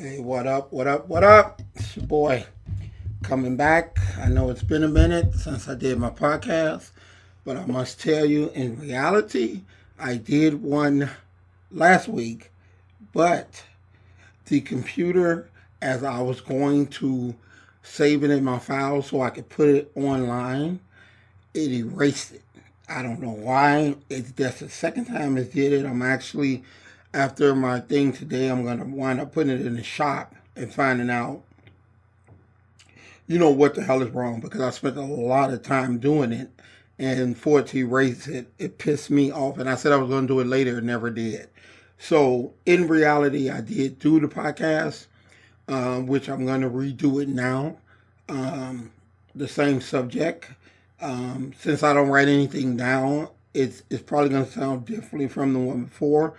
Hey, what up? What up? What up? It's your boy coming back. I know it's been a minute since I did my podcast, but I must tell you, in reality, I did one last week, but the computer, as I was going to save it in my file so I could put it online, it erased it. I don't know why. It's that's the second time it did it. I'm actually after my thing today, I'm gonna wind up putting it in the shop and finding out, you know, what the hell is wrong because I spent a lot of time doing it, and for it to erase it, it pissed me off. And I said I was gonna do it later, and never did. So in reality, I did do the podcast, um, which I'm gonna redo it now. Um, the same subject. Um, since I don't write anything down, it's it's probably gonna sound differently from the one before.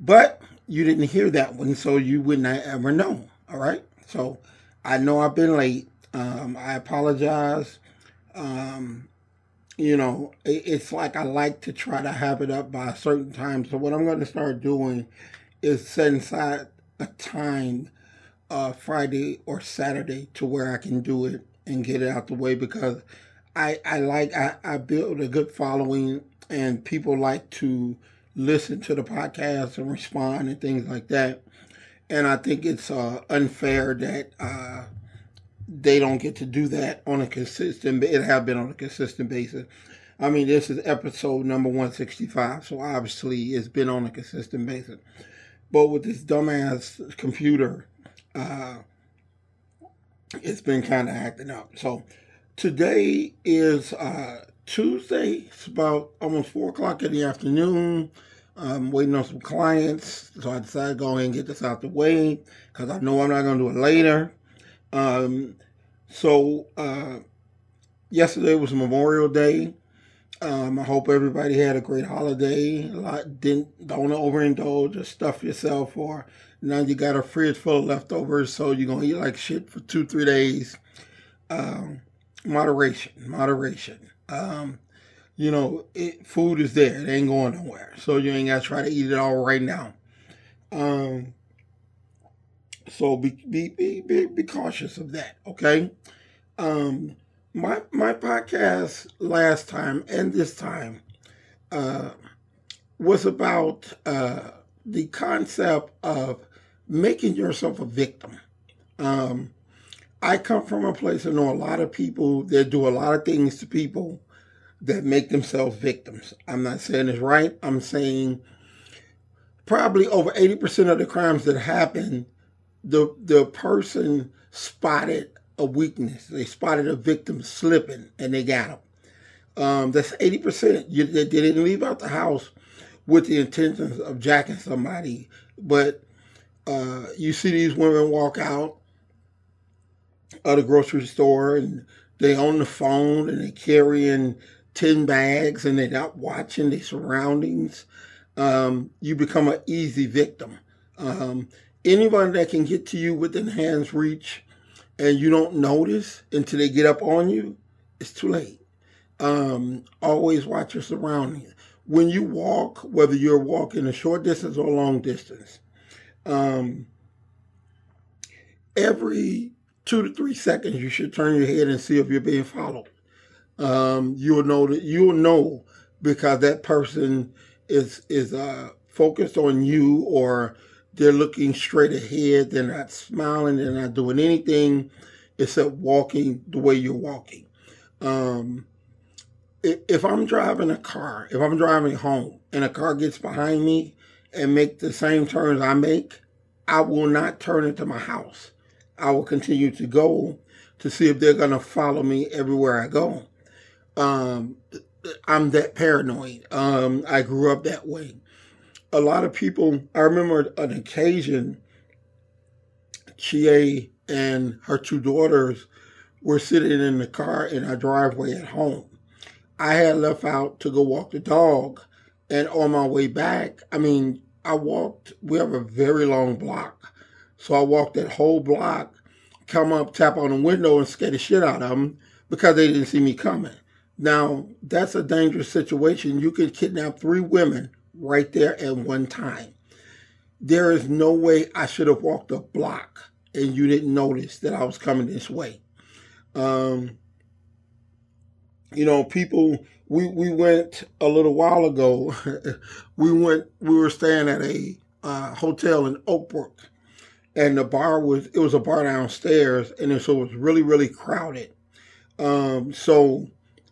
But you didn't hear that one, so you would not ever know. All right. So I know I've been late. Um, I apologize. Um, you know, it, it's like I like to try to have it up by a certain time. So what I'm going to start doing is set aside a time, uh, Friday or Saturday, to where I can do it and get it out the way because I I like I, I build a good following and people like to listen to the podcast and respond and things like that. And I think it's uh, unfair that uh, they don't get to do that on a consistent. It have been on a consistent basis. I mean, this is episode number one sixty five, so obviously it's been on a consistent basis. But with this dumbass computer, uh, it's been kind of acting up. So today is uh, Tuesday. It's about almost four o'clock in the afternoon. I'm waiting on some clients, so I decided to go ahead and get this out the way because I know I'm not going to do it later. Um, so uh, yesterday was Memorial Day. Um, I hope everybody had a great holiday. A lot didn't don't overindulge or stuff yourself, or now you got a fridge full of leftovers, so you're gonna eat like shit for two three days. Um, moderation, moderation. Um, you know, it, food is there. It ain't going nowhere. So you ain't got to try to eat it all right now. Um, so be, be, be, be, be cautious of that, okay? Um, my, my podcast last time and this time uh, was about uh, the concept of making yourself a victim. Um, I come from a place I know a lot of people that do a lot of things to people that make themselves victims. I'm not saying it's right. I'm saying probably over 80% of the crimes that happen, the the person spotted a weakness. They spotted a victim slipping and they got him. Um, that's 80%. You, they, they didn't leave out the house with the intentions of jacking somebody, but uh, you see these women walk out of the grocery store and they on the phone and they're carrying 10 bags and they're not watching their surroundings, um, you become an easy victim. Um, anyone that can get to you within hand's reach and you don't notice until they get up on you, it's too late. Um, always watch your surroundings. When you walk, whether you're walking a short distance or a long distance, um, every two to three seconds you should turn your head and see if you're being followed um, you'll know that you'll know because that person is is uh, focused on you or they're looking straight ahead. They're not smiling. They're not doing anything except walking the way you're walking. Um, if I'm driving a car, if I'm driving home and a car gets behind me and make the same turns I make, I will not turn into my house. I will continue to go to see if they're going to follow me everywhere I go um, I'm that paranoid. Um, I grew up that way. A lot of people, I remember an occasion, Chie and her two daughters were sitting in the car in our driveway at home. I had left out to go walk the dog, and on my way back, I mean, I walked, we have a very long block. So I walked that whole block, come up, tap on the window, and scare the shit out of them because they didn't see me coming. Now, that's a dangerous situation. You could kidnap three women right there at one time. there is no way I should have walked a block and you didn't notice that I was coming this way. Um, you know, people. We we went a little while ago. we went. We were staying at a uh, hotel in Oakbrook, and the bar was it was a bar downstairs, and so it was really really crowded. Um, so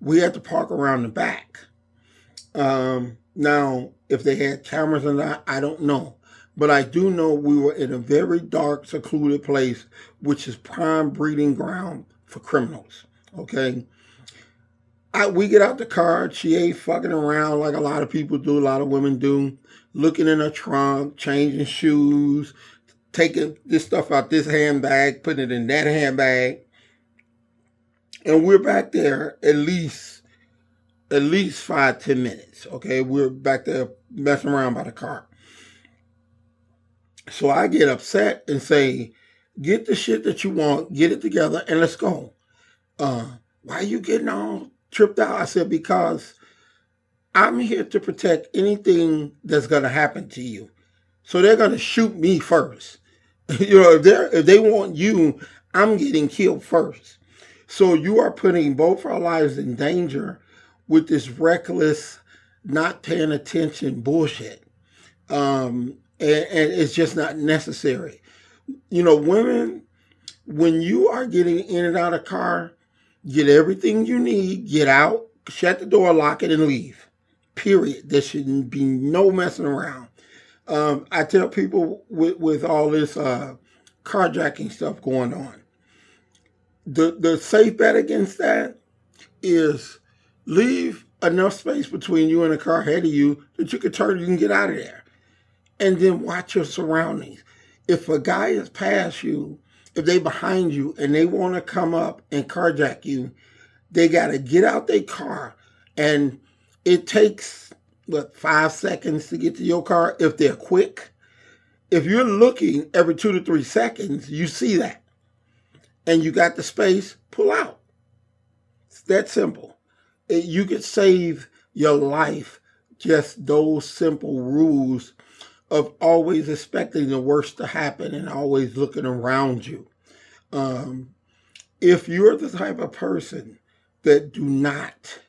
we had to park around the back. Um, now, if they had cameras or not, I don't know. But I do know we were in a very dark, secluded place, which is prime breeding ground for criminals. Okay. I, we get out the car. She ain't fucking around like a lot of people do, a lot of women do, looking in her trunk, changing shoes, taking this stuff out this handbag, putting it in that handbag. And we're back there at least at least five, ten minutes. Okay. We're back there messing around by the car. So I get upset and say, get the shit that you want, get it together, and let's go. Uh, why are you getting all tripped out? I said, because I'm here to protect anything that's gonna happen to you. So they're gonna shoot me first. you know, if they if they want you, I'm getting killed first. So you are putting both our lives in danger with this reckless, not paying attention bullshit. Um, and, and it's just not necessary. You know, women, when you are getting in and out of car, get everything you need, get out, shut the door, lock it, and leave. Period. There shouldn't be no messing around. Um, I tell people with, with all this uh, carjacking stuff going on, the the safe bet against that is leave enough space between you and the car ahead of you that you can turn, you can get out of there and then watch your surroundings. If a guy is past you, if they behind you and they want to come up and carjack you, they got to get out their car and it takes what five seconds to get to your car if they're quick. If you're looking every two to three seconds, you see that. And you got the space, pull out. It's that simple. You could save your life just those simple rules of always expecting the worst to happen and always looking around you. Um, if you're the type of person that do not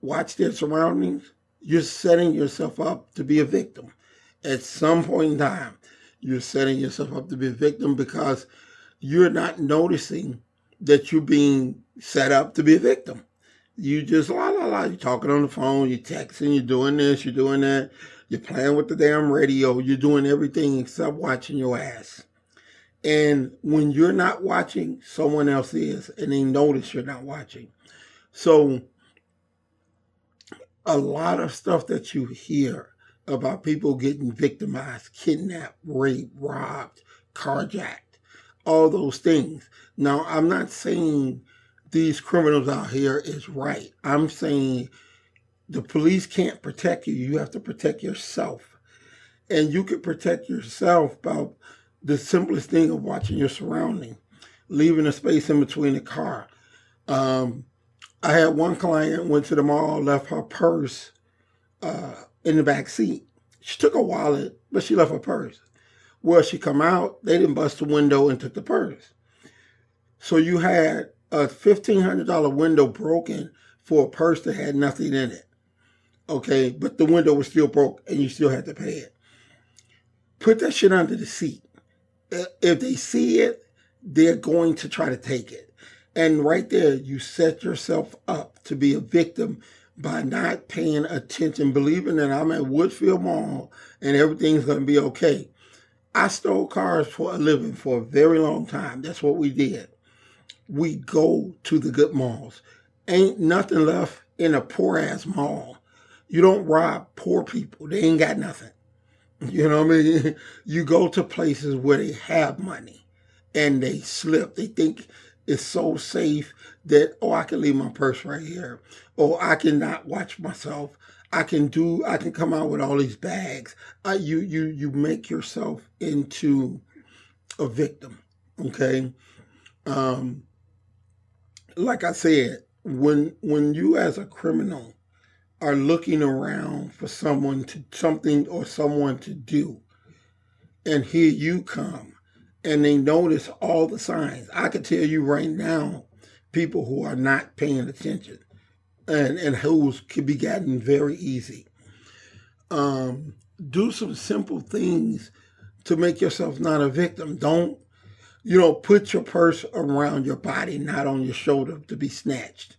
watch their surroundings, you're setting yourself up to be a victim. At some point in time, you're setting yourself up to be a victim because you're not noticing that you're being set up to be a victim. You just la la la. You're talking on the phone. You're texting. You're doing this. You're doing that. You're playing with the damn radio. You're doing everything except watching your ass. And when you're not watching, someone else is, and they notice you're not watching. So, a lot of stuff that you hear about people getting victimized, kidnapped, raped, robbed, carjacked, all those things. Now, I'm not saying these criminals out here is right. I'm saying the police can't protect you. You have to protect yourself. And you can protect yourself by the simplest thing of watching your surrounding, leaving a space in between the car. Um, I had one client went to the mall, left her purse uh, in the back seat. She took a wallet, but she left her purse. Well, she come out, they didn't bust the window and took the purse. So you had a $1,500 window broken for a purse that had nothing in it. Okay, but the window was still broke and you still had to pay it. Put that shit under the seat. If they see it, they're going to try to take it. And right there, you set yourself up to be a victim by not paying attention, believing that I'm at Woodfield Mall and everything's going to be okay. I stole cars for a living for a very long time. That's what we did. We go to the good malls. Ain't nothing left in a poor ass mall you don't rob poor people. They ain't got nothing. You know what I mean? You go to places where they have money and they slip. They think it's so safe that, oh, I can leave my purse right here. Or I cannot watch myself. I can do, I can come out with all these bags. I, you, you, you make yourself into a victim. Okay. Um, like I said, when, when you as a criminal are looking around for someone to something or someone to do. and here you come and they notice all the signs. I can tell you right now, people who are not paying attention and, and who's can be gotten very easy. Um, do some simple things to make yourself not a victim. Don't, you know, put your purse around your body, not on your shoulder to be snatched.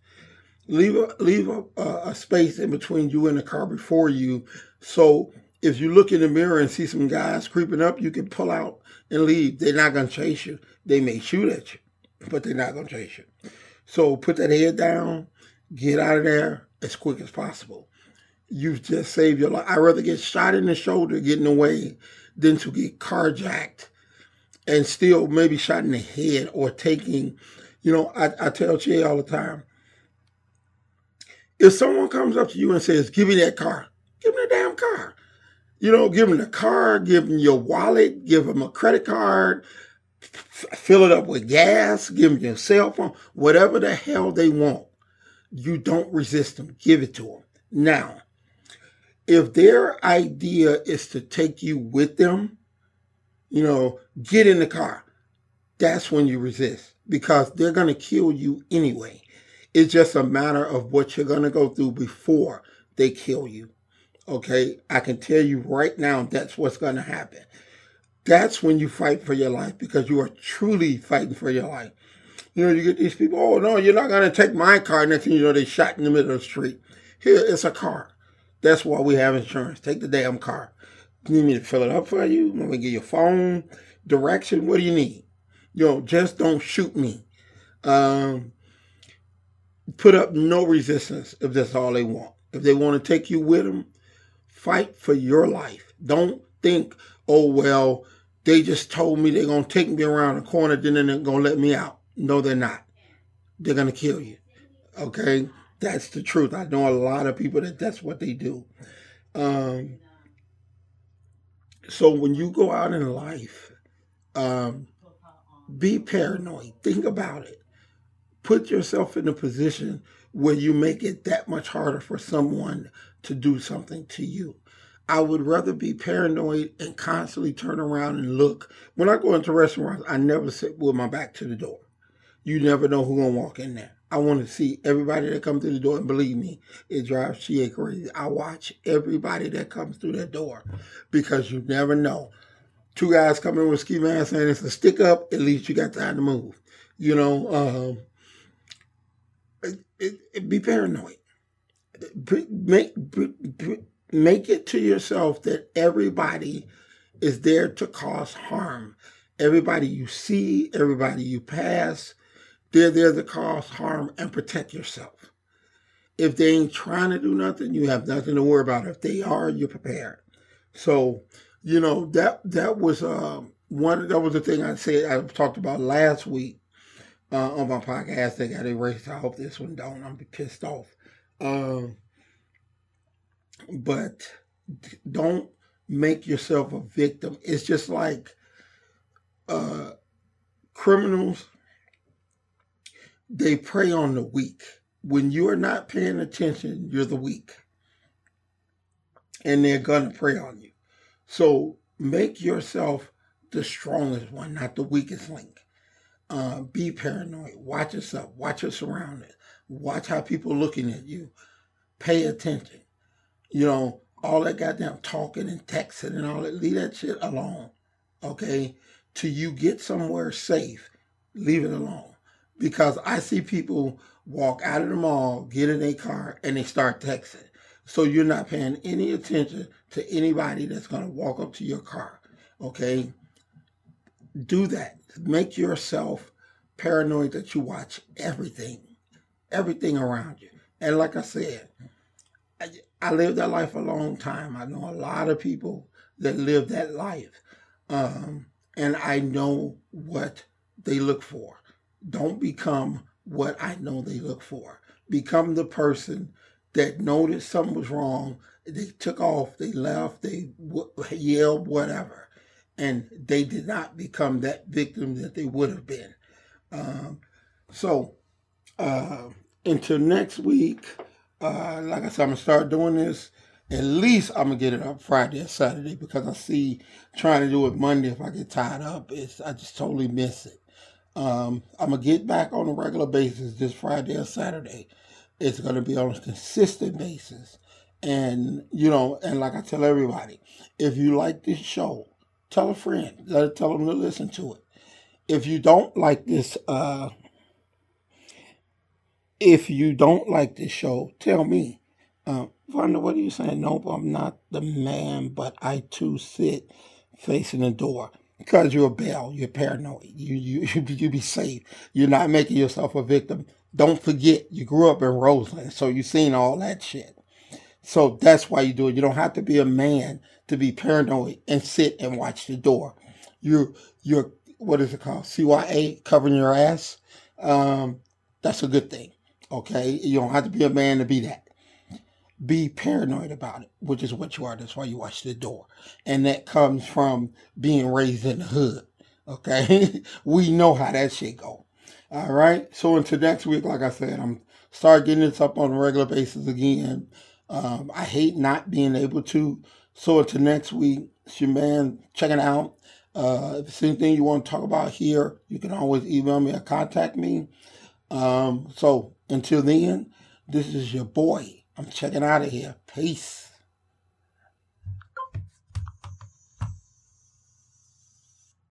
Leave a leave a, a space in between you and the car before you, so if you look in the mirror and see some guys creeping up, you can pull out and leave. They're not gonna chase you. They may shoot at you, but they're not gonna chase you. So put that head down, get out of there as quick as possible. You've just saved your life. I'd rather get shot in the shoulder getting away than to get carjacked and still maybe shot in the head or taking, you know, I, I tell Che all the time, if someone comes up to you and says, give me that car, give me the damn car. You know, give them the car, give them your wallet, give them a credit card, fill it up with gas, give them your cell phone, whatever the hell they want. You don't resist them. Give it to them. Now, if their idea is to take you with them, you know, get in the car. That's when you resist because they're going to kill you anyway. It's just a matter of what you're going to go through before they kill you. Okay. I can tell you right now that's what's going to happen. That's when you fight for your life because you are truly fighting for your life. You know, you get these people, oh no, you're not going to take my car. Next thing you know, they shot in the middle of the street. Here, it's a car. That's why we have insurance. Take the damn car. You need me to fill it up for you? Let me get your phone, direction. What do you need? You know, just don't shoot me. Um, put up no resistance if that's all they want. If they want to take you with them, fight for your life. Don't think, oh, well, they just told me they're going to take me around the corner, then they're going to let me out. No, they're not. They're going to kill you. Okay? That's the truth. I know a lot of people that that's what they do. Um, so when you go out in life, um, be paranoid. Think about it. Put yourself in a position where you make it that much harder for someone to do something to you. I would rather be paranoid and constantly turn around and look. When I go into restaurants, I never sit with my back to the door. You never know who's gonna walk in there. I want to see everybody that comes through the door, and believe me, it drives Chia crazy. I watch everybody that comes through that door because you never know. Two guys come in with ski masks and it's a stick up. At least you got time to move. You know, um, it, it, be paranoid. Make make it to yourself that everybody is there to cause harm. Everybody you see, everybody you pass they're there to cause harm and protect yourself. If they ain't trying to do nothing, you have nothing to worry about. If they are, you're prepared. So, you know that that was um, one. That was the thing I said I talked about last week uh, on my podcast. They got erased. I hope this one don't. I'm pissed off. Um, but don't make yourself a victim. It's just like uh, criminals they prey on the weak. When you're not paying attention, you're the weak. And they're going to prey on you. So make yourself the strongest one, not the weakest link. Uh, be paranoid. Watch yourself. Watch your surroundings. Watch how people looking at you. Pay attention. You know, all that goddamn talking and texting and all that, leave that shit alone. Okay? Till you get somewhere safe, leave it alone because I see people walk out of the mall, get in a car, and they start texting. So you're not paying any attention to anybody that's going to walk up to your car. Okay? Do that. Make yourself paranoid that you watch everything, everything around you. And like I said, I, I lived that life a long time. I know a lot of people that live that life. Um, and I know what they look for. Don't become what I know they look for. Become the person that noticed something was wrong. They took off, they left, they w- yelled, whatever. And they did not become that victim that they would have been. Um, so, uh, until next week, uh, like I said, I'm to start doing this at least I'm gonna get it up Friday or Saturday because I see trying to do it Monday if I get tied up, it's I just totally miss it. Um, I'm gonna get back on a regular basis this Friday or Saturday. It's gonna be on a consistent basis. And you know, and like I tell everybody, if you like this show, tell a friend. Let tell them to listen to it. If you don't like this, uh, if you don't like this show, tell me. Uh, Wanda, what are you saying? Nope, I'm not the man, but I too sit facing the door because you're a bell. You're paranoid. You you you be safe. You're not making yourself a victim. Don't forget, you grew up in Roseland, so you've seen all that shit. So that's why you do it. You don't have to be a man to be paranoid and sit and watch the door. You're you're what is it called? CYA covering your ass. Um, that's a good thing. Okay, you don't have to be a man to be that be paranoid about it, which is what you are. That's why you watch the door. And that comes from being raised in the hood. Okay. we know how that shit go. All right. So until next week, like I said, I'm start getting this up on a regular basis again. Um, I hate not being able to. So until next week, it's your man checking out. Uh, if there's anything you want to talk about here, you can always email me or contact me. Um, so until then, this is your boy I'm checking out of here. Peace.